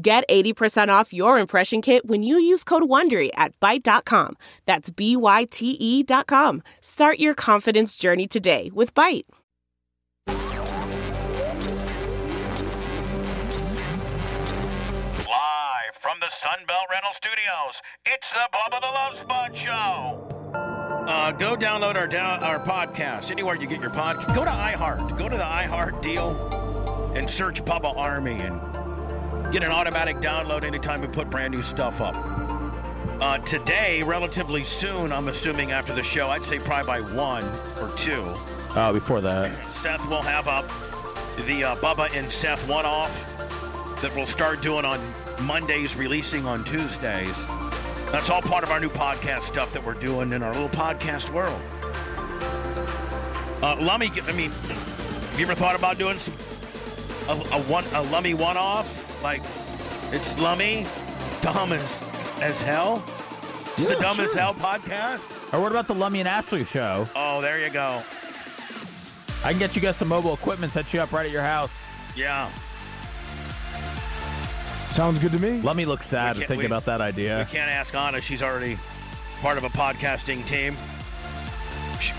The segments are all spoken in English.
Get 80% off your impression kit when you use code WONDERY at Byte.com. That's B-Y-T-E dot com. Start your confidence journey today with Byte. Live from the Sunbelt Rental Studios, it's the Bubba the Love Sponge Show. Uh, go download our down, our podcast anywhere you get your podcast. Go to iHeart. Go to the iHeart deal and search Bubba Army and get an automatic download anytime we put brand new stuff up. Uh, today, relatively soon, I'm assuming after the show, I'd say probably by one or two. Oh, before that. Seth will have up the uh, Bubba and Seth one off that we'll start doing on Mondays, releasing on Tuesdays. That's all part of our new podcast stuff that we're doing in our little podcast world. Uh, Lummy, I mean, have you ever thought about doing some a, a one a Lummy one off? Like it's Lummy, dumb as as hell. It's the Yeah, Dumb as. Hell podcast. Or what about the Lummy and Ashley show? Oh, there you go. I can get you guys some mobile equipment, set you up right at your house. Yeah. Sounds good to me. Lummy looks sad We to think we- about that We idea. can't ask Anna. She's already part of a podcasting team. She,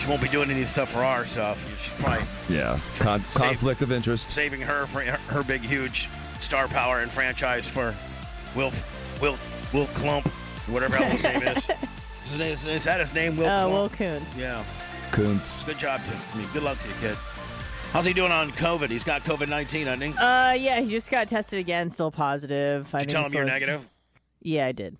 she won't be doing any stuff for our stuff. She's probably Yeah, con- conflict of interest. saving her for her, her big, huge star power and franchise for Will Will Will Clump, whatever else his name is. Is, is, is that his name? Will Oh, Will Clump? Yeah. Kuntz. Good job to I mean, good luck to you, kid. How's he doing on COVID? He's got COVID nineteen, hasn't he? Uh, yeah, he just got tested again, still positive. I you think tell this him you're was- negative. Yeah, I did.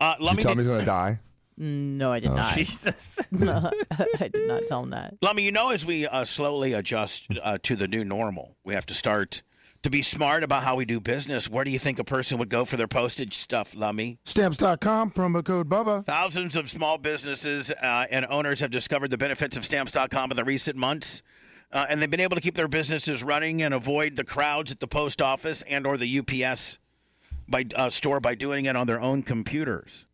Uh, Did let you me tell him he's gonna die? Mm, No, I did Oh, not. Jesus. no, I did not tell him that. Lummy, you know, as we uh, slowly adjust uh, to the new normal, we have to start to be smart about how we do business. Where do you think a person would go for their postage stuff, Lummy? Stamps.com, promo code Bubba. Thousands of small businesses uh, and owners have discovered the benefits of Stamps.com in the recent months. Uh, and they've been able to keep their businesses running and avoid the crowds at the post office and or the UPS by uh, store by doing it on their own computers.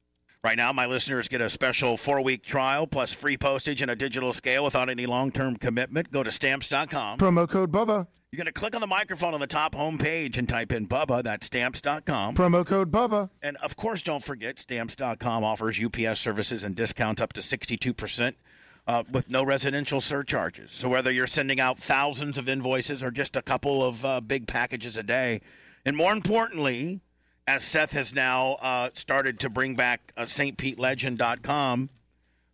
Right now, my listeners get a special four-week trial plus free postage and a digital scale without any long-term commitment. Go to Stamps.com. Promo code Bubba. You're going to click on the microphone on the top homepage and type in Bubba. That's Stamps.com. Promo code Bubba. And of course, don't forget, Stamps.com offers UPS services and discounts up to 62% uh, with no residential surcharges. So whether you're sending out thousands of invoices or just a couple of uh, big packages a day, and more importantly, as Seth has now uh, started to bring back uh, stpetelegend.com,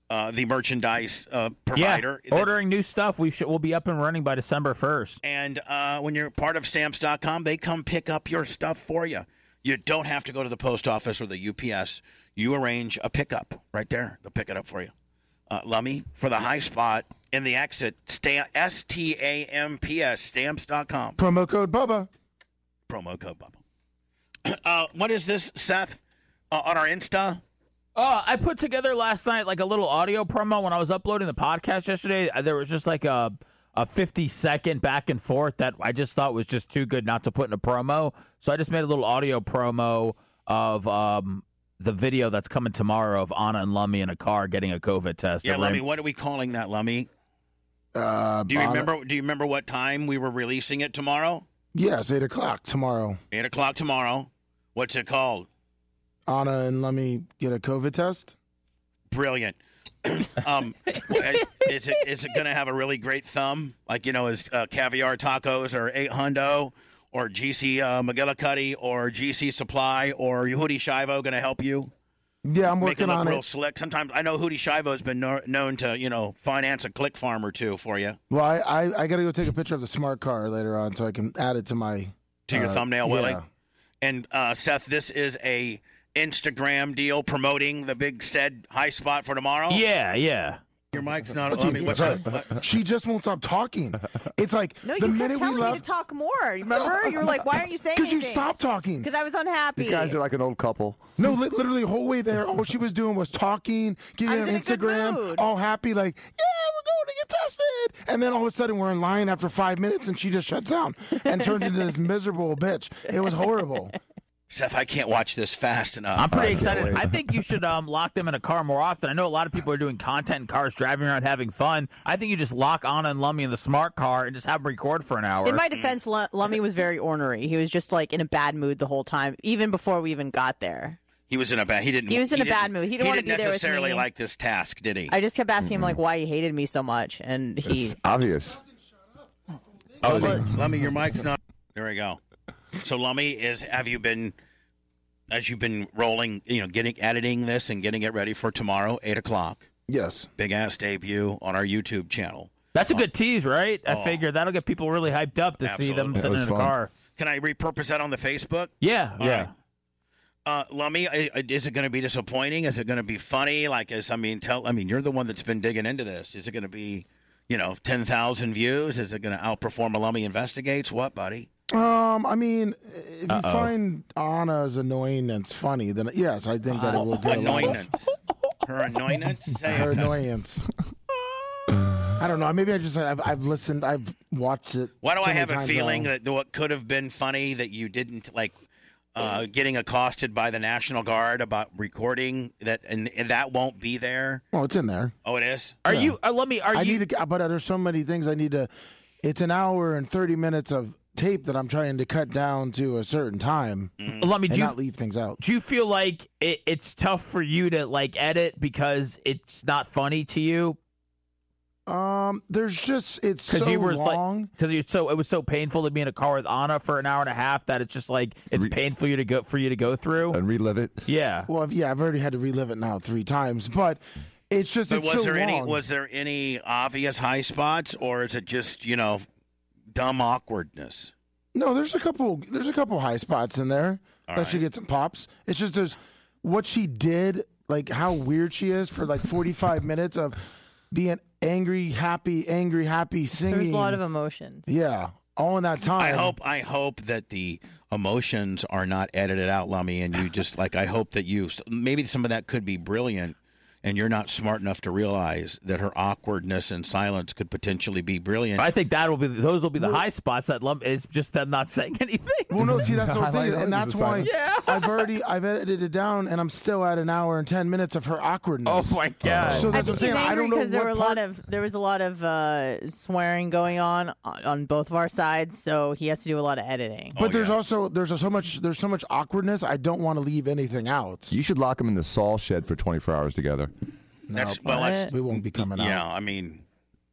uh, the merchandise uh, provider. Yeah, ordering new stuff. We should. We'll be up and running by December first. And uh, when you're part of stamps.com, they come pick up your stuff for you. You don't have to go to the post office or the UPS. You arrange a pickup right there. They'll pick it up for you. Uh, Lummy, for the high spot in the exit, stamp, S T A M P S, stamps.com. Promo code Bubba. Promo code Bubble. Uh, what is this, Seth? Uh, on our Insta? Uh, I put together last night like a little audio promo when I was uploading the podcast yesterday. uh, There was just like a a 50 second back and forth that I just thought was just too good not to put in a promo. So I just made a little audio promo of um the video that's coming tomorrow of Anna and Lummy in a car getting a COVID test. Yeah, It Lummy, what are we calling that, Lummy? Uh, Do you Bubba. remember? Do you remember what time we were releasing it tomorrow? Yes, 8 o'clock tomorrow. Eight o'clock tomorrow. What's it called? Anna and let me get a COVID test. Brilliant. um, is it is it going to have a really great thumb? Like you know, is uh, caviar tacos or eight hundo or GC uh, McGillicuddy or GC Supply or Hootie Shivo going to help you Yeah, I'm make it working look on real it. slick? Sometimes I know Hootie Shivo has been no, known to you know finance a click farm or two for you Well, I, I, I got to go take a picture of the smart car later on so I can add it to my. to your uh, thumbnail, yeah. And uh, Seth, this is a Instagram deal promoting the big said high spot for tomorrow. yeah, yeah. Your mic's not. Let me. What's Sorry. She just won't stop talking. It's like No, the you kept minute we telling me to left, talk more. Remember? You were like, "Why aren't you saying because you anything?" stopped talking. Because I was unhappy. You guys are like an old couple. No, li- literally the whole way there, all she was doing was talking, getting on in Instagram, all happy, like, yeah, we're going to get tested. And then all of a sudden we're in line after five minutes and she just shuts down and turns into this miserable bitch. It was horrible. Seth, I can't watch this fast enough. I'm pretty excited. I think you should um, lock them in a car more often. I know a lot of people are doing content in cars, driving around, having fun. I think you just lock Anna and Lummy in the smart car and just have them record for an hour. In my defense, L- Lummy was very ornery. He was just like in a bad mood the whole time, even before we even got there. He was in a bad. He didn't. He was in a bad didn't- mood. He didn't wanna be there with necessarily me. like this task, did he? I just kept asking him like why he hated me so much, and he It's obvious. Oh, Lummy, your mic's not. There we go. So, Lummy, is have you been, as you've been rolling, you know, getting editing this and getting it ready for tomorrow, eight o'clock, Yes. big ass debut on our YouTube channel. That's a good tease, right? I Oh. figure that'll get people really hyped up to see them sitting in the fun. car. Can I repurpose that on the Facebook? Yeah, All yeah. right. Uh, Lummy, i- i- is it going to be disappointing? Is it going to be funny? Like, is I mean, tell. I mean, you're the one that's been digging into this. Is it going to be, you know, ten thousand views? Is it going to outperform a Lummy investigates? What, buddy? Um, I mean, if you find Anna's annoying and it's funny, then yes, I think that it will get a Annoyance. Her annoyance. Her annoyance. I don't know. Maybe I just I've, I've listened, I've watched it. Why do so I have a feeling now. that what could have been funny that you didn't like? Uh, getting accosted by the National Guard about recording that, and, and that won't be there. Well, it's in there. Oh, it is. Are Yeah. you? Uh, let me. Are I you? need to, but there's so many things I need to. It's an hour and thirty minutes of tape that I'm trying to cut down to a certain time let me. and Do you, not leave things out. do you feel like it, it's tough for you to like edit because it's not funny to you? Um, there's just it's Because so you were long. because you so it was so painful to be in a car with Anna for an hour and a half that it's just like it's Re- painful you to go for you to go through. And relive it. yeah. well, yeah, I've already had to relive it now three times, but it's just But it's was so there any was there any obvious high spots, or is it just you know dumb awkwardness? No, there's a couple. There's a couple high spots in there All that she gets some pops. It's just there's what she did, like how weird she is for like 45 minutes of being angry, happy, angry, happy, singing. there was a lot of emotions. yeah, all in that time. I hope I hope that the emotions are not edited out, Lummy, and you just like I hope that you maybe some of that could be brilliant, and you're not smart enough to realize that her awkwardness and silence could potentially be brilliant. I think that will be those will be the high spots. That lump is just them not saying anything. Well, no, see that's the whole thing, and that's why silence. I've already I've edited it down, and I'm still at an hour and 10 minutes of her awkwardness. Oh my god! So that's think what I'm saying. I don't know because there what were a part- lot of there was a lot of uh, swearing going on on on both of our sides, so he has to do a lot of editing. But Oh, there's yeah. also there's so much there's so much awkwardness. I don't want to leave anything out. You should lock them in the Saul shed for 24 hours together. That's No, well, that's, we won't be coming out. yeah. I mean,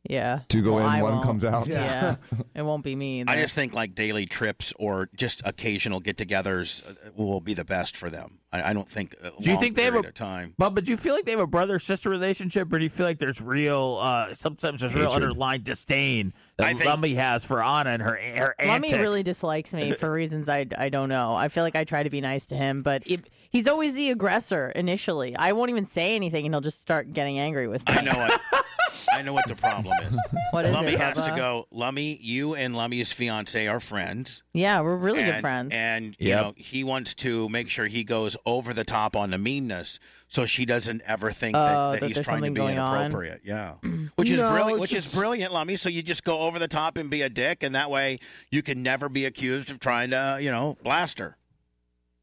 Yeah, Two go Well, in, I one won't. comes out. Yeah, it won't be me. I just think like daily trips or just occasional get-togethers uh, will be the best for them. I, I don't think. A Do you think they have a- of time? But but do you feel like they have a brother sister relationship, or do you feel like there's real uh, sometimes there's real underlying disdain I that think- Lummy has for Anna and her her Lummy antics? really dislikes me for reasons I, I don't know. I feel like I try to be nice to him, but it, he's always the aggressor initially. I won't even say anything, and he'll just start getting angry with me. I know what. I know what the problem is. What is Lummy it, has to go. Lummy, you and Lummy's fiance are friends. Yeah, we're really and, good friends. And you Yep. know, he wants to make sure he goes over the top on the meanness, so she doesn't ever think Oh, that, that that he's there's trying to be going on? inappropriate. Yeah, which is brilliant. it's Which is brilliant, Lummy. So you just go over the top and be a dick, and that way you can never be accused of trying to, you know, blast her.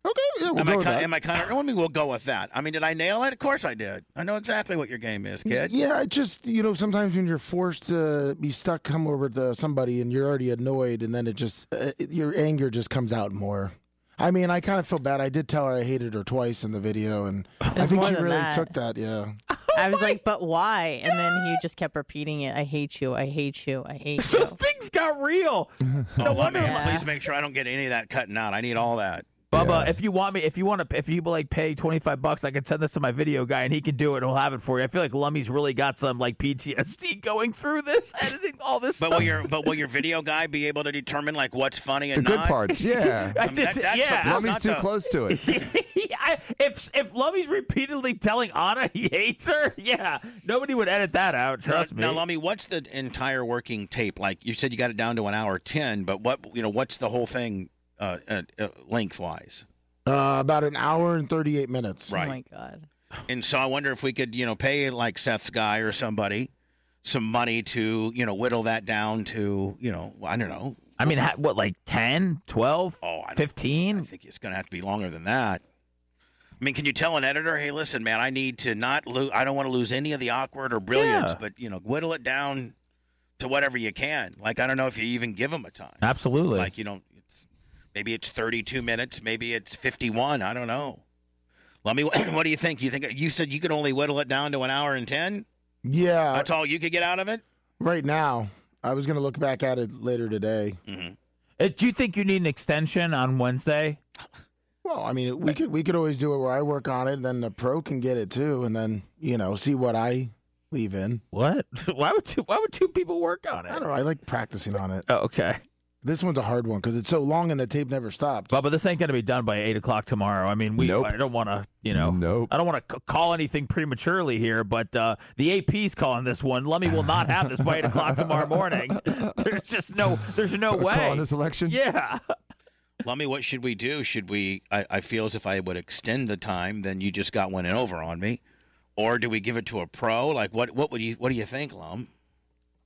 Okay, yeah, we'll am, go I with kind, that. am I kind of? I mean, we'll go with that. I mean, did I nail it? Of course I did. I know exactly what your game is, kid. Yeah, it just you know sometimes when you're forced to be stuck come over to somebody and you're already annoyed and then it just uh, your anger just comes out more. I mean, I kind of feel bad. I did tell her I hated her twice in the video, and I think she really that. took that. Yeah, I was like, but why? And then he just kept repeating it. I hate you. I hate you. I hate So you. So things got real. Oh, No Lummy, wonder. Yeah. please make sure I don't get any of that cutting out. I need all that. Bubba, Yeah. if you want me, if you want to, if you like pay twenty five bucks, I can send this to my video guy and he can do it and he'll have it for you. I feel like Lummy's really got some like PTSD going through this, editing all this But stuff. will your but will your video guy be able to determine like what's funny The and good parts, yeah. I I mean, that- just- that's yeah. problem. Lummy's not too the- close to it. I, if if Lummy's repeatedly telling Anna he hates her, yeah, nobody would edit that out. Trust me. Now, Lummy, what's the entire working tape? Like you said, you got it down to an hour ten, but what you know, what's the whole thing uh, uh, uh, lengthwise? Uh, about an hour and 38 minutes. Right. Oh my god. And so I wonder if we could, you know, pay like Seth's guy or somebody some money to, you know, whittle that down to, you know, I don't know. I mean, what like 10, 12, Oh, I, I think it's going to have to be longer than that. I mean, can you tell an editor, hey, listen, man, I need to not lose. I don't want to lose any of the awkward or brilliance, Yeah. but you know, whittle it down to whatever you can. Like I don't know if you even give them a time. Absolutely. Like you don't. It's maybe it's 32 minutes. Maybe it's 51. I don't know. Let me. What do you think? You think you said you could only whittle it down to an hour and ten? Yeah. That's all you could get out of it. right now. I was going to look back at it later today. Uh, do you think you need an extension on Wednesday? Well, I mean, we could we could always do it where I work on it, and then the pro can get it too, and then you know see what I leave in. What? Why would two, why would two people work on it? I don't know. I like practicing on it. Oh, okay. This one's a hard one because it's so long and the tape never stops. but this ain't going to be done by 8 o'clock tomorrow. I mean, we. Nope. I don't want to, you know. Nope. I don't want to c- call anything prematurely here, but uh, the AP's calling this one. Lummy will not have this by 8 o'clock tomorrow morning. There's just no, there's no way. Calling this election? Yeah. Lummy, what should we do? Should we? I, I feel as if I would extend the time, then you just got one in over on me, or do we give it to a pro? Like what? What would you? What do you think, Lum?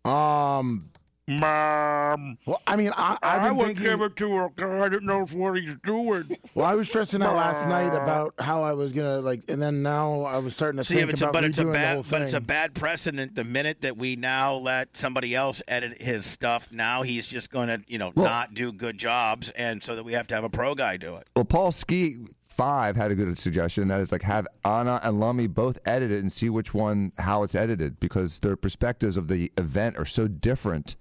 Um. Well, I mean, I, I've been thinking. it to her. a guy that knows what he's doing. Well, I was stressing out last night about how I was gonna like, and then now I was starting to See, think it's a, about but it's a redoing the whole bad, thing. but it's a bad precedent. The minute that we now let somebody else edit his stuff, now he's just going to, you know, Well- not do good jobs, and so that we have to have a pro guy do it. Well, Paul Ski five had a good suggestion. That is like have Anna and Lummy both edit it and see which one how it's edited because their perspectives of the event are so different.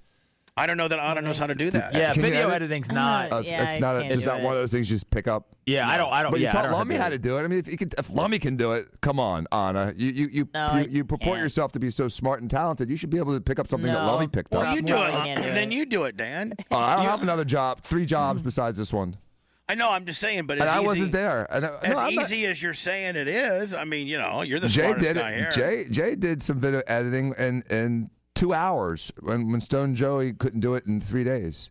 I don't know that Anna knows how to do that. Yeah, Can you video edit? editing's not. Uh, it's, Yeah, it's not. A, can't it's do not it. one of those things you just pick up. yeah, I don't. I don't. But you I taught don't Lummy how to do it. I mean, if you could, if Lummy can do it, come on, Anna. You you you No, you, you purport can't. yourself to be so smart and talented. You should be able to pick up something that No. Lummy picked Well, up. you do Well, it. I can't then you do it, Dan. Uh, I don't have another job, three jobs besides this one, I know. I'm just saying, but and I easy, wasn't there. And, uh, As no, I'm not- easy as you're saying it is, I mean, you know, you're the Jay did guy it. here. Jay Jay did some video editing in in two hours when when Stone Joey couldn't do it in three days.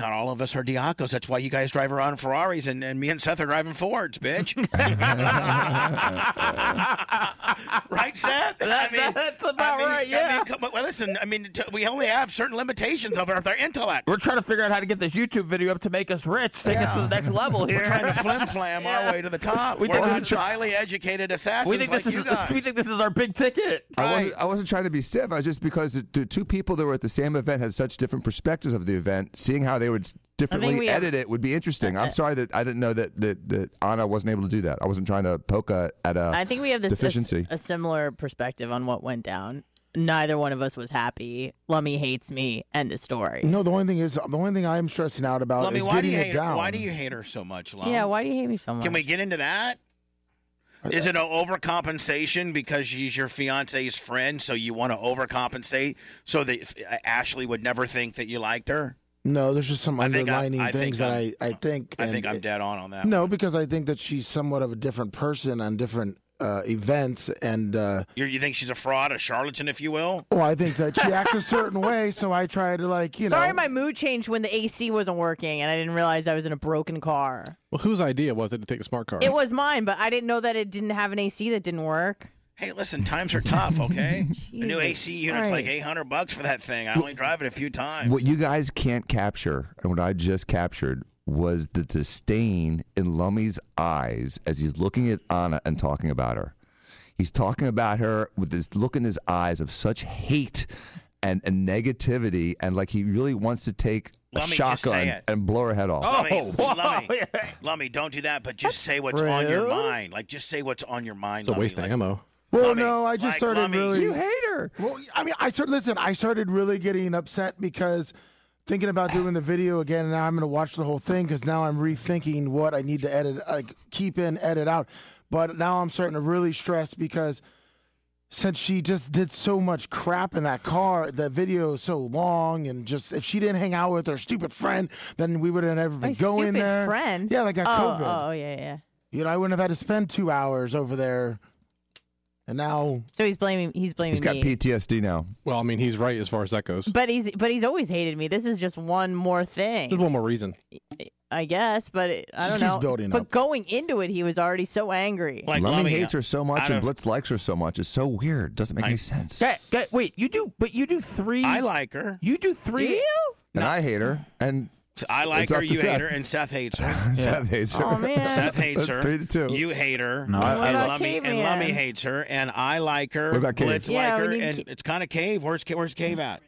Not all of us are Diacos. That's why you guys drive around Ferraris, and, and me and Seth are driving Fords, bitch. right, Seth? That- that's about I mean- right, I yeah. mean, come well, listen. I mean, t- we only have certain limitations of our, of our intellect. We're trying to figure out how to get this YouTube video up to make us rich, take us to the next level here. We're trying to flim flam our way to the top. We We think are this not is- highly educated assassins we think this is you guys. we think this is our big ticket. I wasn't, I wasn't trying to be stiff. I was just because the, the two people that were at the same event had such different perspectives of the event. Seeing how they would s- differently we have- edit it would be interesting. I'm sorry that I didn't know that, that that Anna wasn't able to do that. I wasn't trying to poke a, at a I think we have this deficiency. a similar perspective on what went down. Neither one of us was happy. Lummy hates me. End of story. no, the only thing is, the only thing I'm stressing out about Lummy, is why do getting you it hate down. her? Why do you hate her so much, Lum? Yeah, why do you hate me so much? Can we get into that? Is it an overcompensation because she's your fiance's friend, so you want to overcompensate so that uh, Ashley would never think that you liked her? No, there's just some I I'm- underlining I things that I'm- I, I think. I think I'm it- dead on on that. No, because I think that she's somewhat of a different person on different uh, events, and uh, You're, you think she's a fraud, a charlatan, if you will? oh, I think that she acts a certain way. So I try to like, you Sorry, know, Sorry, my mood changed when the AC wasn't working and I didn't realize I was in a broken car. Well, whose idea was it to take the smart car? It was mine, but I didn't know that it didn't have an AC that didn't work. Hey, listen, times are tough, okay? the new AC unit's like 800 bucks for that thing. I only drive it a few times. What you guys can't capture, and what I just captured, was the disdain in Lummy's eyes as he's looking at Anna and talking about her. He's talking about her with this look in his eyes of such hate and, and negativity, and like he really wants to take a Lummy, just say shotgun it. and blow her head off. Lummy, Oh, wow. Lummy, Lummy, don't do that, but just say what's on your mind. Like, just say what's on your mind. It's a Lummy. waste of Like, ammo. Well, Lummy, no, I just like started Lummy. really. You hate her. Well, I mean, I started. Listen, I started really getting upset because thinking about doing the video again, and now I'm going to watch the whole thing because now I'm rethinking what I need to edit, like keep in, edit out. But now I'm starting to really stress because since she just did so much crap in that car, the video is so long, and just if she didn't hang out with her stupid friend, then we would have never been My going stupid there. friend. Yeah, like got oh, COVID. oh, yeah, yeah. You know, I wouldn't have had to spend two hours over there. And now, So he's blaming. He's blaming He's got me. PTSD now. Well, I mean, he's right as far as that goes. But he's but he's always hated me. This is just one more thing. There's one more reason. I guess, but it, I Just don't keeps know. building but up. going into it, he was already so angry. Like Lummy Lummy, hates her so much, out and of- Blitz likes her so much. It's so weird. Doesn't make I- any sense. Okay, okay, wait, you do, but you do three. I like her. You do Do three. you? And I hate her. And I like it's her. up to You hate her, and Seth hates her. Seth hates her. Oh man. Seth hates her. three to two. You hate her. No, I- and I love- Lummy, and Caveman. Lummy hates her, and I like her. What about Cave? Blitz Yeah, like we her, need and Ca- it's kind of Cave. Where's Ca- Where's Cave at?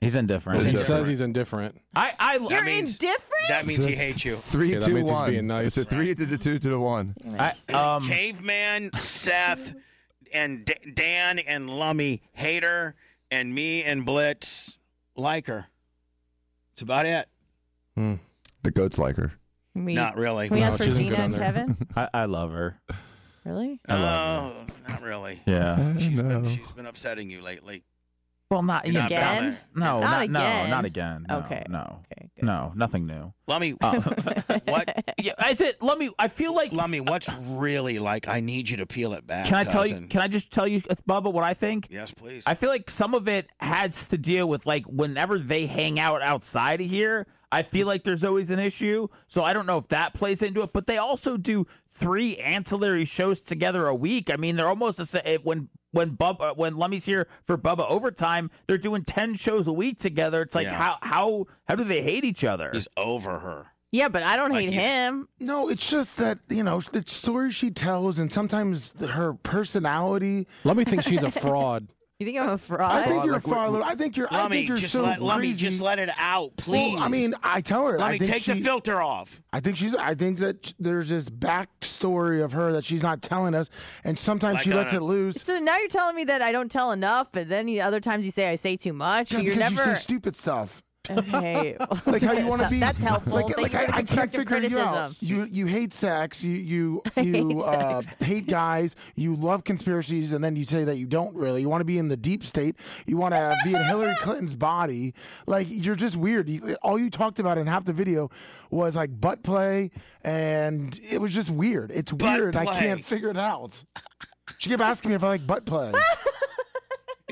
He's indifferent. He He's says he's indifferent. I, I, You're means- indifferent. That means So he hates you. Three, Yeah, that two, means he's one. being nice. It's a three to the two to the one. I, um, Caveman, Seth, and D- Dan and Lummy hate her, and me and Blitz like her. That's about it. The goats like her. we, Not really. Can we No, ask for Gina on and. Kevin? I, I love her. Really? I love Oh, not really. Yeah. She's been, No. she's been upsetting you lately. Well, not You're not yeah, Again? there. No, Not not, no, again. not again. No, Okay. No. Okay. Good. No, nothing new. Lummy, Uh, what? yeah, I said, let me. I feel like. Lummy, what's really like? I need you to peel it back. Can I tell you? Can I just tell you, Bubba, what I think? Yes, please. I feel like some of it has to deal with like whenever they hang out outside of here. I feel like there's always an issue. So I don't know if that plays into it, but they also do three ancillary shows together a week. I mean, they're almost the same when when Bubba uh, when Lummy's here for Bubba overtime, they're doing 10 shows a week together. It's like Yeah. how how how do they hate each other? He's over her. Yeah, but I don't Like hate him. no, it's just that, you know, the stories she tells and sometimes her personality. Let me think she's a fraud. You think I'm a fraud? I think you're like, a fraud. little- I think you're. I Lummy, think you're just so let Lummy crazy. just let it out, please. Well, I mean, I tell her. I Lummy, think take she, the filter off. I think she's. I think that there's this backstory of her that she's not telling us, and sometimes Like she on lets a- it loose. so now you're telling me that I don't tell enough, but then the other times you say I say too much. Yeah, you're because never you say stupid stuff. Okay. Like how you want to be. That's helpful. Like, Thank like you I, for I can't figure you out. You you hate sex. You you you hate uh, hate guys. You love conspiracies, and then you say that you don't really. You want to be in the deep state. You want to be in Hillary Clinton's body. Like you're just weird. You, all you talked about in half the video was like butt play, and it was just weird. It's Butt weird. I can't figure it out. She kept asking me if I like butt play.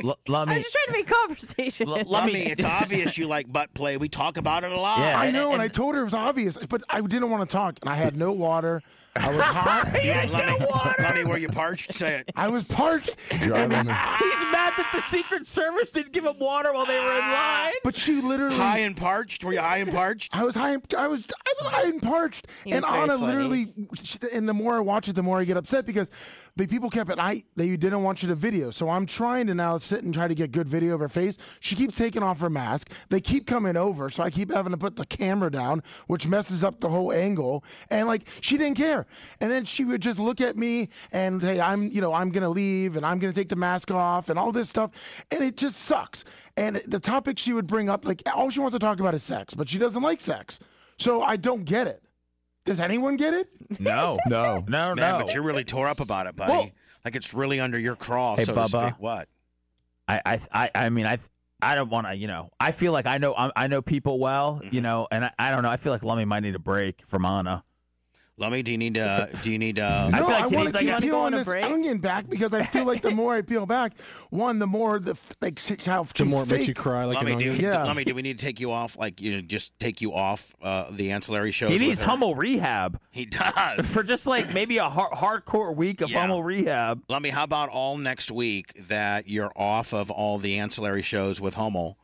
L- let I'm just trying to make conversation. L- let Lummy, me- it's obvious you like butt play. We talk about it a lot. Yeah. I know, and, and- I told her it was obvious, but I didn't want to talk, and I had no water. I was hot. Yeah, Lummy, Lummy, were you parched? Say it. I was parched. Driving me. He's mad that the Secret Service didn't give him water while they were in line. But she literally. High and parched? Were you high and parched? I was high. and- I was. I was high and parched. He and was Anna sweaty. literally. she- And the more I watch it, the more I get upset because the people kept at night. They didn't want you to video. So I'm trying to now sit and try to get good video of her face. She keeps taking off her mask. They keep coming over, so I keep having to put the camera down, which messes up the whole angle. And like she didn't care. And then she would just look at me and hey, I'm you know I'm gonna leave and I'm gonna take the mask off and all this stuff, and it just sucks. And the topic she would bring up, like all she wants to talk about is sex, but she doesn't like sex. So I don't get it. Does anyone get it? No, No. no, Man, no. but you're really tore up about it, buddy. Well- like it's really under your craw, Hey, so Bubba. to speak. What? I, I, I, I mean, I, I don't want to, you know, I feel like I know, I, I know people well, you mm-hmm. know, and I, I don't know. I feel like Lummy might need a break from Anna. Lummy, do you need to? Do you need uh, to? I no, feel like I want to like keep a- peeling on this break? onion back because I feel like the more I peel back, one, the more the like six how The more it makes you cry like Lummy, an do, onion. Yeah. Lummy, do we need to take you off? Like, you know, just take you off uh, the ancillary shows? He needs her? Hummel rehab He does. for just like maybe a har- hardcore week of Yeah. Hummel rehab. Lummy, how about all next week that you're off of all the ancillary shows with Hummel,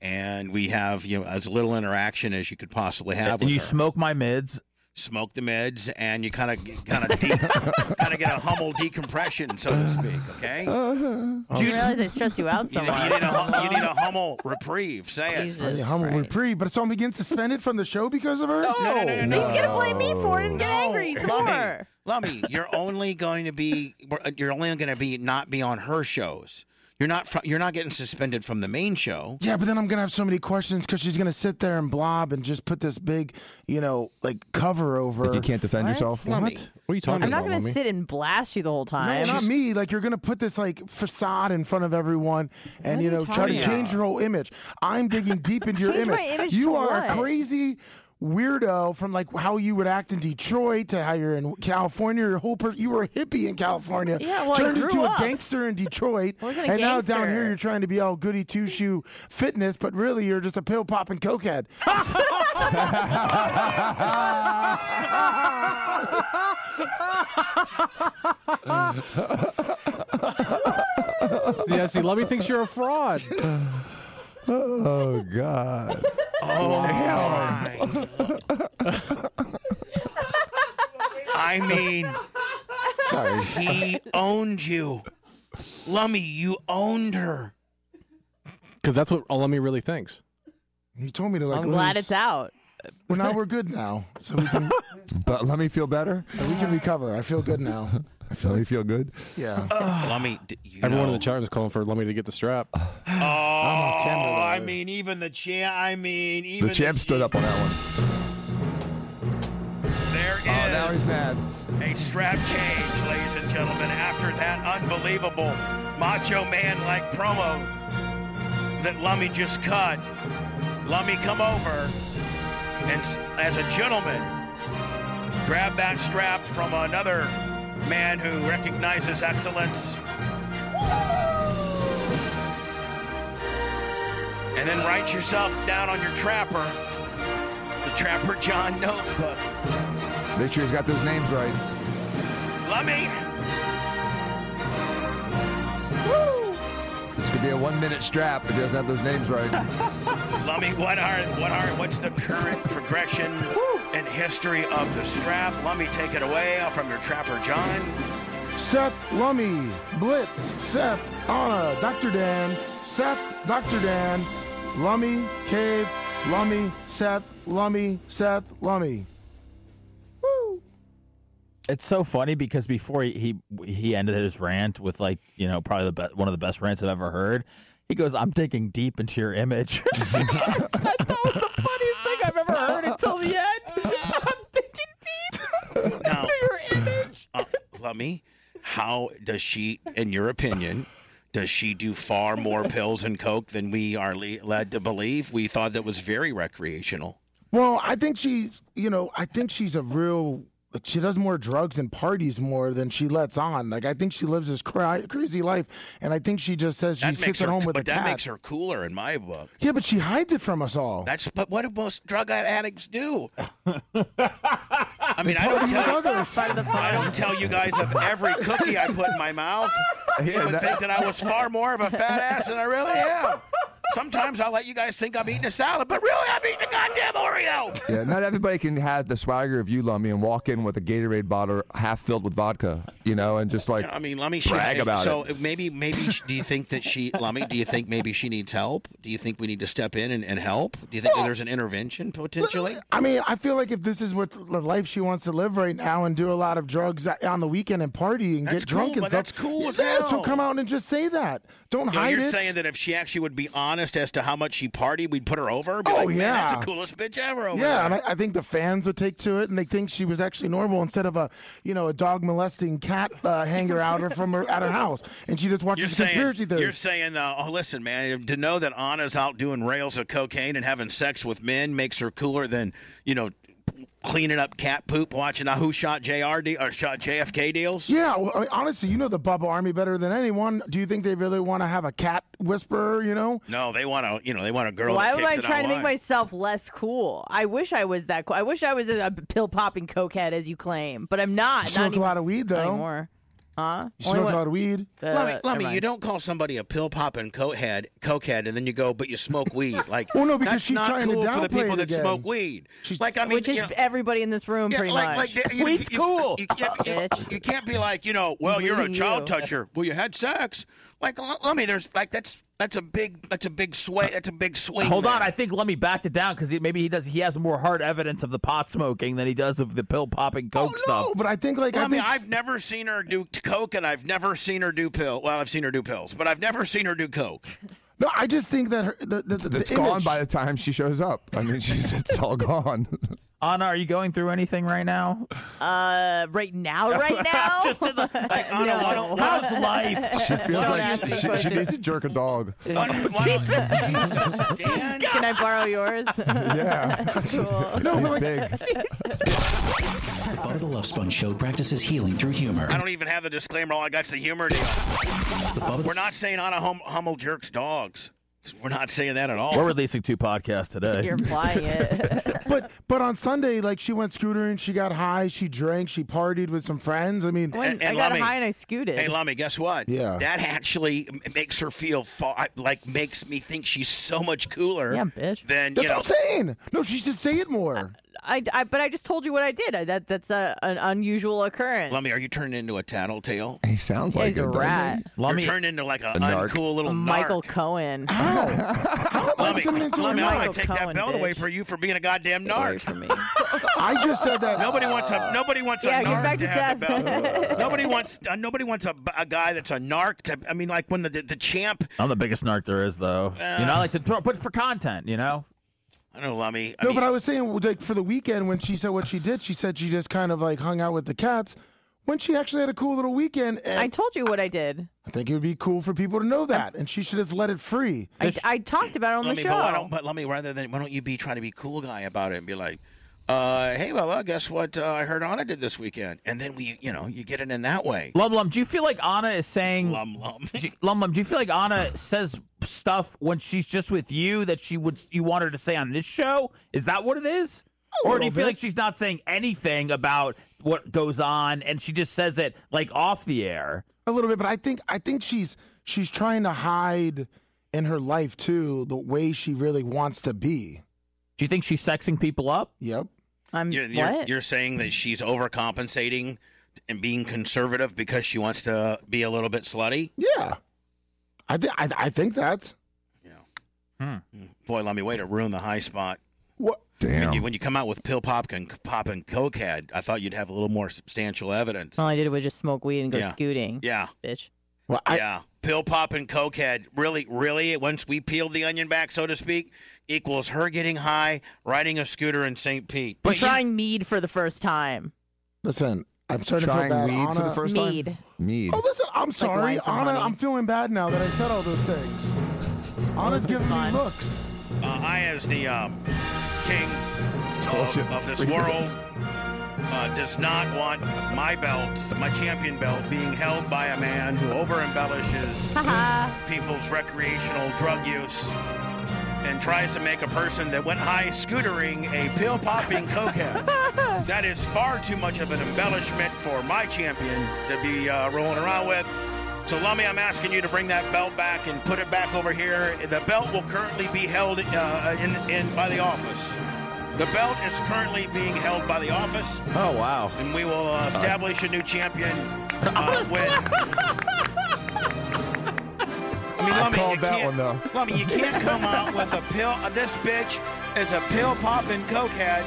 and we have you know as little interaction as you could possibly have And with you her. smoke my mids. Smoke the meds, and you kind of kind of de- kind of get a Hummel decompression, so to speak. Okay. Uh-huh. I didn't realize I stressed you out so You, you much. need a hum- you need a Hummel reprieve. Say it. Jesus Humble Christ. reprieve, but so I'm being suspended from the show because of her. No, no, no, no, no. He's gonna blame me for it and get No, angry some Lummy, more. Lummy, you're only going to be you're only going to be not be on her shows. You're not fr- you're not getting suspended from the main show. Yeah, but then I'm gonna have so many questions because she's gonna sit there and blob and just put this big, you know, like cover over. Like you can't defend What? yourself. What? What are you talking about? I'm not about, going to Lummy? sit and blast you the whole time. No, not me. Like you're gonna put this like facade in front of everyone, and What you are you know try to talking change your whole image. I'm digging deep into your Change image. my image you to are a what? crazy weirdo from like how you would act in Detroit to how you're in California. Your whole per- you were a hippie in California. Yeah, well, I turned grew into up. a gangster in Detroit, wasn't a and now down here you're trying to be all goody two shoe fitness, but really you're just a pill popping cokehead. yeah, see, Lummy thinks you're a fraud. Oh God. Oh my. I mean, Sorry. he owned you. Lummy, you owned her. Because that's what Lummy really thinks. He told me to like. I'm glad lose. it's out. Well, now we're good now, so we can But let me feel better. we can recover. I feel good now. Let me feel good. Yeah. Lummy, d- you Everyone know. in the chat room is calling for Lummy to get the strap. Oh, off camera, though. I mean, even the champ. I mean, even The champ stood up on that one. There is Oh, now he's mad. a strap change, ladies and gentlemen. After that unbelievable Macho Man like promo that Lummy just cut, Lummy come over and, s- as a gentleman, grab that strap from another man who recognizes excellence. And then write yourself down on your trapper, the Trapper John notebook. Make sure he's got those names right. Lummy, Woo! This could be a one-minute strap if he doesn't have those names right. Lummy, what are what are what's the current progression and history of the strap? Lummy, take it away from your Trapper John. Seth Lummy, Blitz, Seth, Anna, Dr. Dan, Seth, Dr. Dan, Lummy, Cave, Lummy, Seth, Lummy, Seth, Lummy. Woo! It's so funny because before he, he he ended his rant with like you know probably the best one of the best rants I've ever heard. He goes, "I'm digging deep into your image." Lummy, how does she, in your opinion, does she do far more pills and coke than we are le- led to believe? We thought that was very recreational. Well, I think she's, you know, I think she's a real. Like she does more drugs and parties more than she lets on. Like I think she lives this cra- crazy life, and I think she just says she That sits makes at home with a cat. but a that cat. makes her cooler in my book. Yeah, but she hides it from us all. That's but what do most drug addicts do? I mean, I don't tell. I don't tell you guys of every cookie I put in my mouth. You Yeah, would that- think that I was far more of a fat ass than I really am. Sometimes I'll let you guys think I'm eating a salad, but really I'm eating a goddamn Oreo. Yeah, not everybody can have the swagger of you, Lummy, and walk in with a Gatorade bottle half filled with vodka, you know, and just like I mean, let me she, brag about so it. So maybe maybe sh- do you think that she Lummy, do you think maybe she needs help? Do you think we need to step in and, and help? Do you think that there's an intervention potentially? I mean, I feel like if this is what the life she wants to live right now and do a lot of drugs on the weekend and party and That's get drunk and stuff, that's cool as yeah, so hell. come out and just say that. Don't You know, hide you're it. saying that if she actually would be honest as to how much she partied, we'd put her over. Be Oh, like, man, that's yeah. the coolest bitch ever. Over yeah, and I, I think the fans would take to it, and they think she was actually normal instead of a, you know, a dog molesting cat uh, hanger out her from her at her house, and she just watches saying, conspiracy theories. you're saying, uh, oh, listen, man, to know that Anna's out doing rails of cocaine and having sex with men makes her cooler than, you know, cleaning up cat poop, watching a Who Shot JR de- or Shot JFK deals. yeah, well, I mean, honestly, you know the Bubba Army better than anyone. Do you think they really want to have a cat whisperer? You know, No, they want to, you know, they want a girl. Why that am I kicks trying to make myself less cool? I wish I was that cool. I wish I was a, a pill popping cokehead, as you claim, but I'm not. you not a even- lot of weed though. anymore. Huh? You Only smoke when- a lot of weed. uh, Let me, never let me. mind. You don't call somebody a pill popping cokehead, cokehead, and then you go, but you smoke weed. Like, Well, no, because that's she's not trying to cool for the downplay people it that again. smoke weed. She's- like, I mean, Which is you know, everybody in this room, Yeah, pretty like, much. Like, you, Weed's you- cool. You, can't, you, Bitch. you can't be like, you know, well, you're a Including child you. toucher. Well, you had sex. Like, l- let me. There's like that's That's a big. That's a big sway. That's a big swing. Hold on. I think let me back it down because maybe he does. He has more hard evidence of the pot smoking than he does of the pill popping oh, coke Oh, stuff. no, but I think like Well, I, I, mean, think I've never seen her do coke, and I've never seen her do pill. Well, I've seen her do pills, but I've never seen her do coke. No, I just think that her, the, the, the It's image, gone by the time she shows up. I mean, she's it's all gone. Anna, are you going through anything right now? Uh, right now, right now. Just in the, like, Anna, No. why don't- how's life? She feels Don't like ask me she, she, she questions. needs to jerk a dog. Why don't- why don't- Jesus, Dan. Can I borrow yours? Yeah, cool. No, he's like, big. Bubba the Love Sponge Show practices healing through humor. I don't even have the disclaimer. All I got's the humor deal. The Bubba We're not saying Anna hum- Hummel jerks dogs. We're not saying that at all. We're releasing two podcasts today. You're flying it. but but on Sunday, like she went scootering, she got high, she drank, she partied with some friends. I mean, When And- I got Lummy. high and I scooted. Hey, Lummy, guess what? Yeah. That actually makes her feel fa- like makes me think she's so much cooler. Yeah, bitch. Than that's you know. what I'm saying. No, she should say it more. I, I, but I just told you what I did. I, that that's a, an unusual occurrence. Lummy, are you turning into a tattletale? He sounds like he's a doesn't rat. Lummy, You're turning into like a, A narc. uncool little Michael narc. Cohen. How am I Lummy, coming into a Lummy, I'm Michael gonna take that Cohen, belt away for you for being a goddamn narc. from me. I just said that. Nobody wants a nobody wants Yeah, a get narc back to to have the Seth. belt. nobody wants uh, nobody wants a, a guy that's a narc. To, I mean, like when the the, the champ. I'm the biggest narc there is, though. you know, I like to throw, put for content. You know, I don't know, Lummy. I No, mean, but I was saying, like for the weekend when she said what she did, she said she just kind of like hung out with the cats. When she actually had a cool little weekend, and I I, told you what I did. I think it would be cool for people to know that, and she should just let it free. I, I talked about it on Lummy, the but why don't, show. but Lummy, rather than why don't you be trying to be cool guy about it and be like, uh, hey, Bubba, guess what? Uh, I heard Anna did this weekend, and then we, you know, you get it in that way. Lum Lum, do you feel like Anna is saying Lum lum. Do, Lum Lum, do you feel like Anna says stuff when she's just with you that she would you want her to say on this show? Is that what it is? Or do you little feel bit. like she's not saying anything about what goes on and she just says it like off the air? a little bit, but I think I think she's she's trying to hide in her life too the way she really wants to be. Do you think she's sexing people up? Yep. I'm You're, you're, you're saying that she's overcompensating and being conservative because she wants to be a little bit slutty? Yeah. I think I, I think that's hmm. hmm. Boy, let me way to ruin the high spot. what. When Damn. you, when you come out with pill pop and pop and cokehead, I thought you'd have a little more substantial evidence. All I did was just smoke weed and go Yeah. scooting. Yeah, Bitch. Well, I, yeah. Pill pop and cokehead. Really, really. Once we peeled the onion back, so to speak, equals her getting high, riding a scooter in St. Pete. I'm But you- trying mead for the first time. listen, I'm starting Trying to feel bad. weed for the Anna- first Mead. time. Mead. Oh, listen, I'm sorry, wine from Anna. honey. I'm feeling bad now that I said all those things. Anna's this giving me looks. uh, I, as the um, king of, of this world, minutes. Uh, does not want my belt, my champion belt, being held by a man who over embellishes people's recreational drug use and tries to make a person that went high scootering a pill popping cokehead. that is far too much of an embellishment for my champion to be uh, rolling around with. So, Lummy, I'm asking you to bring that belt back and put it back over here. The belt will currently be held uh, in, in by the office. The belt is currently being held by the office, Oh wow. and we will uh, establish a new champion uh, with. I mean, I Lummy, called you that one, though. Lummy, you can't come out with a pill. Uh, this bitch is a pill popping cokehead,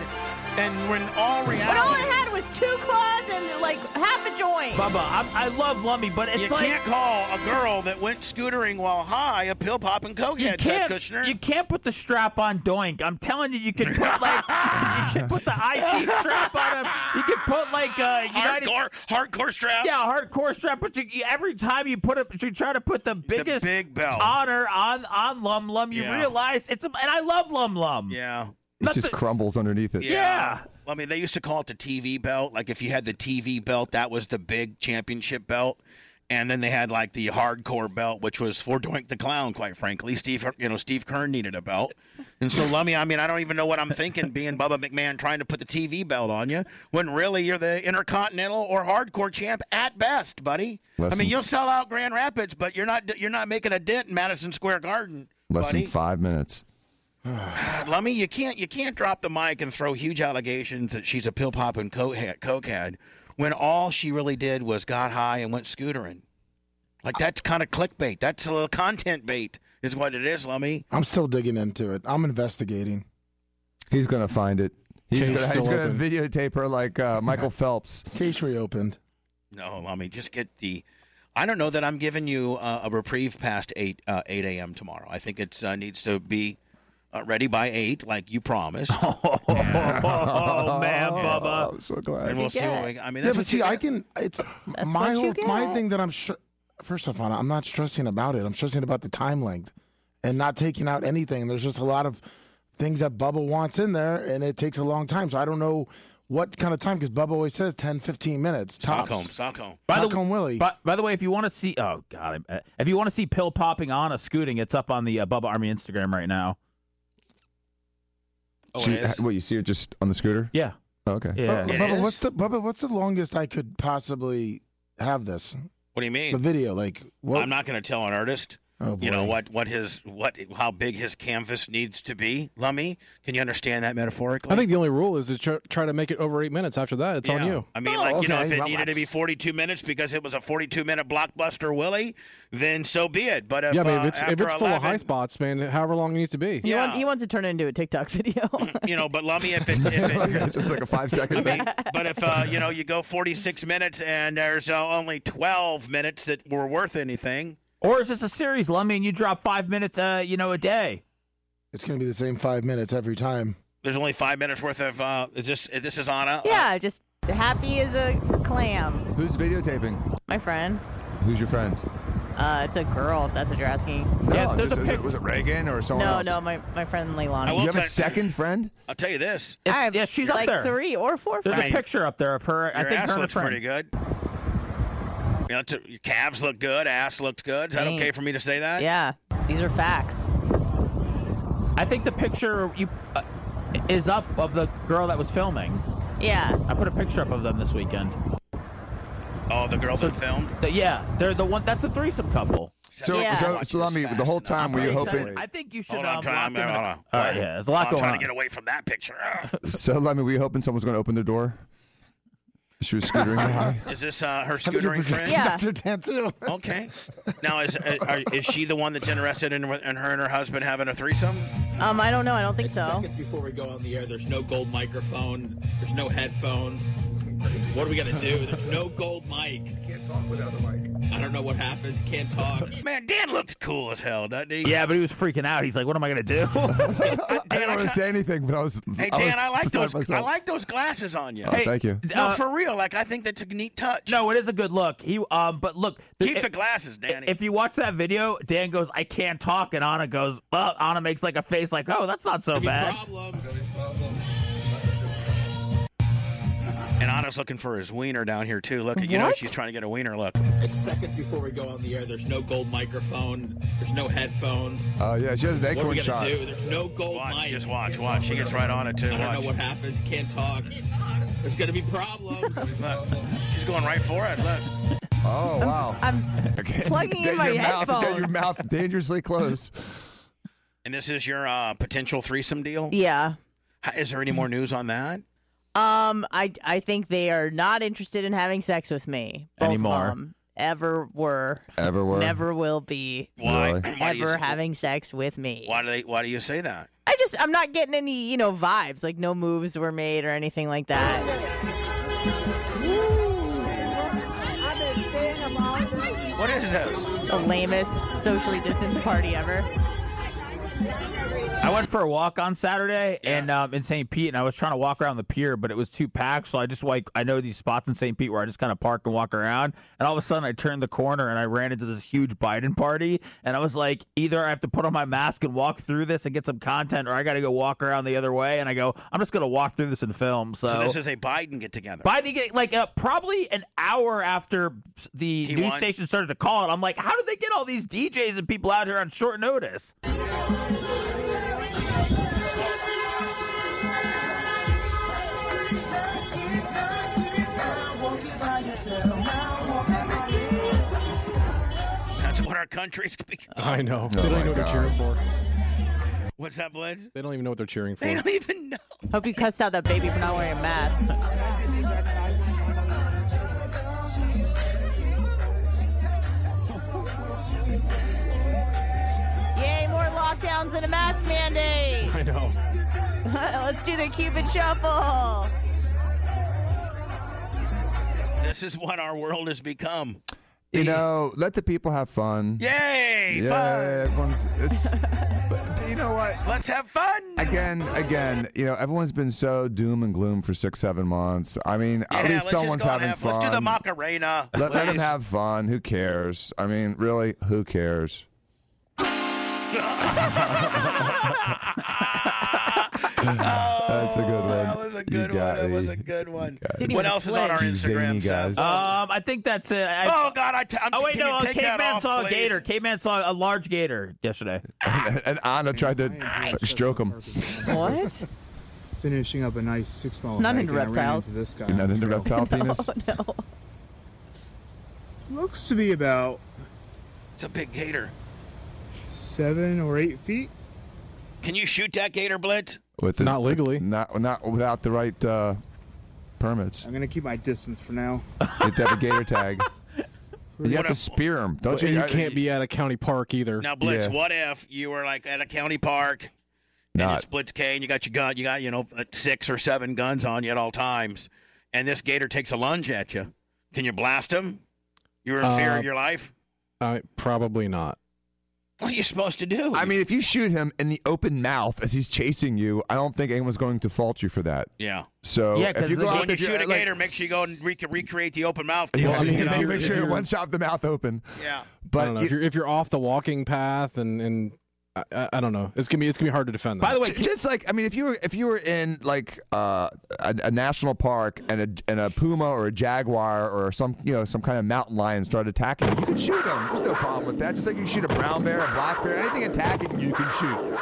and when all reality. But all I had was two claws and like half a joint. Bubba, I'm, I love Lummy, but it's you like You can't call a girl that went scootering while high a pill popping you cokehead, Seth Kushner. you can't put the strap on Doink. I'm telling you, you can put like you can put the IT strap on him. You can put like uh, United. hardcore, hardcore strap. Yeah, hardcore strap. But you, every time you put it, you try to put the biggest big belt. honor on on Lum Lum. You Yeah. realize it's a, and I love Lum Lum. Yeah. It just the- crumbles underneath it. Yeah. I mean, they used to call it the TV belt. Like if you had the TV belt, that was the big championship belt. And then they had like the hardcore belt, which was for Doink the Clown. Quite frankly, Steve, you know, Steve Kern needed a belt, and so Lummy. I mean, I don't even know what I'm thinking, being Bubba McMahon trying to put the TV belt on you when really you're the Intercontinental or Hardcore champ at best, buddy. I mean, you'll sell out Grand Rapids, but you're not you're not making a dent in Madison Square Garden, Less buddy. than five minutes. Lummy, you can't you can't drop the mic and throw huge allegations that she's a pill popping cokehead, cokehead when all she really did was got high and went scootering. Like that's kind of clickbait. That's a little content bait. is what it is, Lummy. I'm still digging into it. I'm investigating. He's gonna find it. He's Case gonna, he's gonna videotape her like uh, Michael Phelps. Case reopened. No, Lummy, just get the. I don't know that I'm giving you uh, a reprieve past eight uh, eight a.m. tomorrow. I think it uh, needs to be uh, ready by eight, like you promised. Oh, man, Bubba. I'm so glad. and we'll see what we. I mean, Yeah, but see, you I can. It's That's my whole my thing that I'm. Str- First off, Anna, I'm not stressing about it. I'm stressing about the time length and not taking out anything. There's just a lot of things that Bubba wants in there, and it takes a long time. So I don't know what kind of time because Bubba always says 10, 15 minutes tops. Stockholm, Stockholm. By the, Stockholm Willie. by, by the way, if you want to see, oh god, if you want to see pill popping on a scooting, it's up on the uh, Bubba Army Instagram right now. Oh, She, it is? what you see her just on the scooter? Yeah, Oh, okay. yeah. Oh, it Bubba, is? what's the Bubba? What's the longest I could possibly have this? What do you mean? The video, like what? I'm not going to tell an artist. Oh, You know what? What his what? How big his canvas needs to be, Lummy? Can you understand that metaphorically? I think the only rule is to try, try to make it over eight minutes. After that, it's on you. I mean, Oh, like you know, if it Well, needed to be 42 minutes because it was a 42 minute blockbuster, Willie, then so be it. But if, yeah, I mean, uh, if it's if after it's full of high spots, man, however long it needs to be. He, Yeah. wants, he wants to turn it into a TikTok video. you know, but Lummy, if it, if it just like a five second thing. mean, but if uh, you know you go 46 minutes and there's uh, only 12 minutes that were worth anything, Or it's just a series, Lummy, and you drop five minutes, uh, you know, a day. It's going to be the same five minutes every time. there's only five minutes worth of. Uh, is this this is Anna? Uh, yeah, just happy as a clam. Who's videotaping? My friend. Who's your friend? Uh, it's a girl, if that's what you're asking. Yeah, there's just- a pic- it- was it Reagan or someone No, else? no, my, my friend Leilani. I You have a second friend? I'll tell you this. It's, I have yeah, she's up like there. three or four There's friends. a picture up there of her. I think ass her looks friend. pretty good. You know, t- your calves look good. Ass looks good. Is that okay for me to say that? Yeah, these are facts. I think the picture you uh, is up of the girl that was filming. Yeah. I put a picture up of them this weekend. Oh, the girls that filmed. The- yeah, they're the one. That's a threesome couple. So, Yeah. so, so let me, the whole time were you hoping? I think you should. Hold on, um, try, lock I'm, them in hold on. All right, yeah, there's a lot I'm going trying on. to get away from that picture. Ugh. So, Lemmy, were you hoping someone was going to open the door? She was scootering by. Is this uh, her scootering friend? Yeah. Dr. Tantu. Okay. Now, is uh, are, is she the one that's interested in, in her and her husband having a threesome? Um, I don't know. I don't think so. Seconds before we go on the air, there's no gold microphone. There's no headphones. What are we gonna do? There's no gold mic. Can't talk without a mic. I don't know what happens. Can't talk. Man, Dan looks cool as hell, doesn't he? Yeah, but he was freaking out. He's like, "What am I gonna do?" Dan, I didn't want to say anything, but I was. Hey I was Dan, I like beside those. I like those glasses on you. Oh, thank you. No, Uh, for real. Like I think that's a neat touch. no, it is a good look. He, um, but look, keep if, the glasses, Danny. if you watch that video, Dan goes, "I can't talk," and Anna goes, "Well," Anna makes like a face, like, "Oh, that's not so Could bad." problems. And Anna's looking for his wiener down here too. Look, you know she's trying to get a wiener. Look. It's seconds before we go on the air. There's no gold microphone. There's no headphones. Oh yeah, she has an What are we acorn gonna shot. do? There's no gold Watch, mic. just watch, watch. She gets right on it too. I don't know Watch. what happens. Can't talk. There's gonna be problems. She's going right for it. Look. Oh wow. I'm Okay. plugging in Get my your mouth, Get your headphones. mouth dangerously close. And this is your uh, potential threesome deal. yeah. H- Is there any more news on that? Um, I I think they are not interested in having sex with me Both of Anymore. them ever were, Ever were. never will be, Why? Really? Why do you ever s- having sex with me. Why do they? Why do you say that? I just I'm not getting any you know vibes like no moves were made or anything like that. What is this? The lamest socially distanced party ever. I went for a walk on Saturday and um, in St. Pete, and I was trying to walk around the pier, but it was too packed. So I just like I know these spots in St. Pete where I just kind of park and walk around. And all of a sudden, I turned the corner and I ran into this huge Biden party. And I was like, either I have to put on my mask and walk through this and get some content, or I got to go walk around the other way. And I go, I'm just gonna walk through this and film. So, So this is a Biden get together. Biden get like uh, probably an hour after the He news won. station started to call it. I'm like, how did they get all these DJs and people out here on short notice? That's what our country's become. I know. they don't my even know what they're cheering for. What's that, Blitz? They don't even know what they're cheering for. They don't even know. Hope you cussed out that baby for not wearing a mask. lockdowns and a mask mandate. I know. Let's do the Cupid shuffle. This is what our world has become. You know, let the people have fun. Yay! Yeah, fun. everyone's. It's, you know what? Let's have fun. Again, again, you know, everyone's been so doom and gloom for six, seven months. I mean, yeah, at least someone's having have, fun. Let's do the Macarena. Let, let them have fun. Who cares? I mean, really, who cares? That's a good one. That was a good one. That was a good one. What else is on our Instagram, zany guys. Seth? Um, I think that's it. I, oh God! I t- I'm, Oh wait, no. you uh, Caveman off, saw a please? gator. Caveman saw a large gator yesterday. and Anna tried to stroke him. What? Finishing up a nice six mile Not into and I ran reptiles. into this guy. Not into reptile penis. no. Looks to be about It's a big gator. Seven or eight feet. Can you shoot that gator, Blitz? With the- Not legally. Not not without the right uh, permits. I'm gonna keep my distance for now. You have to have a gator tag. You have What to spear him, don't you? you can't be at a county park either. Now, Blitz, Yeah. what if you were like at a county park and Not. it's Blitz K and you got your gun, you got, you know, uh, six or seven guns on you at all times, and this gator takes a lunge at you. Can you blast him? You're in fear Uh, of your life? Uh, probably not. What are you supposed to do? I mean, if you shoot him in the open mouth as he's chasing you, I don't think anyone's going to fault you for that. yeah. So Yeah, if 'cause you go So out when you shoot a like- gator, make sure you go and rec- recreate the open mouth. Yeah, I mean, you know? make sure you're- one shot the mouth open. yeah. But I don't know. it- if you're if you're off the walking path and and I, I, I don't know, it's gonna be it's gonna be hard to defend. That. By the way, just like I mean, if you were if you were in like uh, a, a national park and a and a puma or a jaguar or some you know some kind of mountain lion started attacking you, you can shoot them. There's no problem with that. Just like you shoot a brown bear, a black bear, anything attacking you, you can shoot.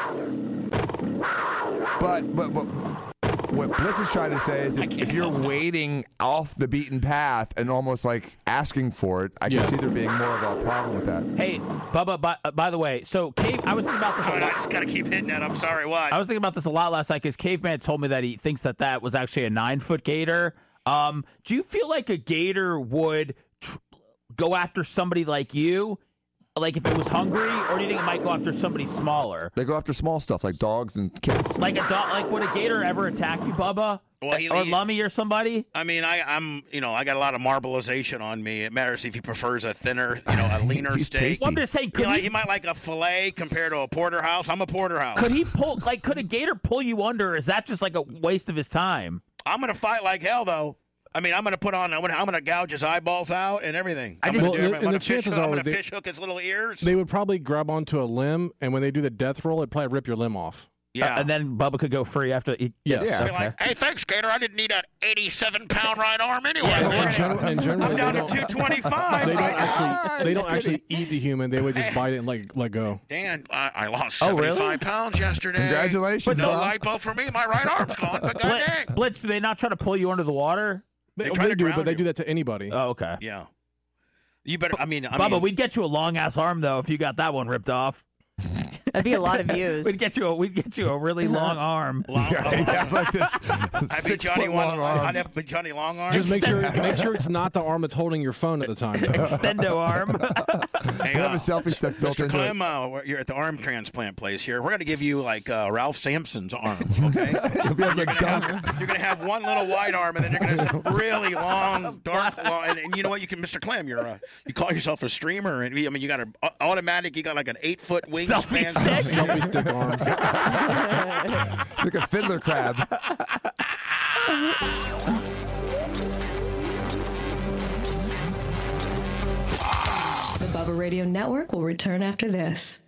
But but but. What Blitz is trying to say is if, if you're wading off the beaten path and almost like asking for it, I can Yeah. see there being more of a problem with that. hey, Bubba. By, uh, by the way, so Cave. I was thinking about this a I lot. just got to keep hitting that. I'm sorry. Why? I was thinking about this a lot last night because Caveman told me that he thinks that that was actually a nine foot gator. Um, do you feel like a gator would tr- go after somebody like you, like if it was hungry, or do you think it might go after somebody smaller? They go after small stuff like dogs and kids. Like a dog, like would a gator ever attack you, Bubba? Well, he- or he- Lummy or somebody? I mean, I, I'm, you know, I got a lot of marbleization on me. It matters if he prefers a thinner, you know, a leaner He's steak. tasty. Well, I'm just saying, You could know, he, he might like a fillet compared to a porterhouse. I'm a porterhouse. could he pull? Like, could a gator pull you under? Or is that just like a waste of his time? I'm gonna fight like hell, though. I mean, I'm gonna put on. I'm gonna, I'm gonna gouge his eyeballs out and everything. I'm just- gonna, Well, do, and I'm the chances hook, I'm are gonna they- fish hook his little ears. they would probably grab onto a limb, and when they do the death roll, it'd probably rip your limb off. yeah. Uh, and then Bubba could go free after. He, Yes. Yeah. Be like, hey, thanks, Gator. I didn't need an 87 pound right arm anyway. In, general, in general, I'm they down to don't, 225. they don't actually they don't actually eat the human. They would just bite it and let let go. Dan, I, I lost Oh, 75 really? pounds yesterday. Congratulations, But no Bob. lipo for me. My right arm's gone. But Blitz, goddamn. Blitz, do they not try to pull you under the water? They, try they do, but they you. do that to anybody. Oh, okay. Yeah. You better. I mean, I Bubba, mean, we'd get you a long ass arm though if you got that one ripped off. That'd be a lot of views. We'd get you a we'd get you a really long arm. long, Yeah, you have like this I'd be six Johnny foot one. long arm. I'd have be Johnny Long Arm. Just make sure make sure it's not the arm that's holding your phone at the time. Extendo arm. Hey, You have uh, a selfie stick built Mr. into Clem, it. uh, we're- you're at the arm transplant place here. We're going to give you like uh, Ralph Sampson's arm, okay? You'll be able to You're gonna dunk. have- You're going to have one little white arm, and then you're going to have really long, dark, long. And, and you know what? You can, Mr. Clem, you're a, you call yourself a streamer, and I mean, you got a uh, automatic. You got like an eight foot Selfie wingspan. stick. Selfie stick arm. like a fiddler crab. The Bubba Radio Network will return after this.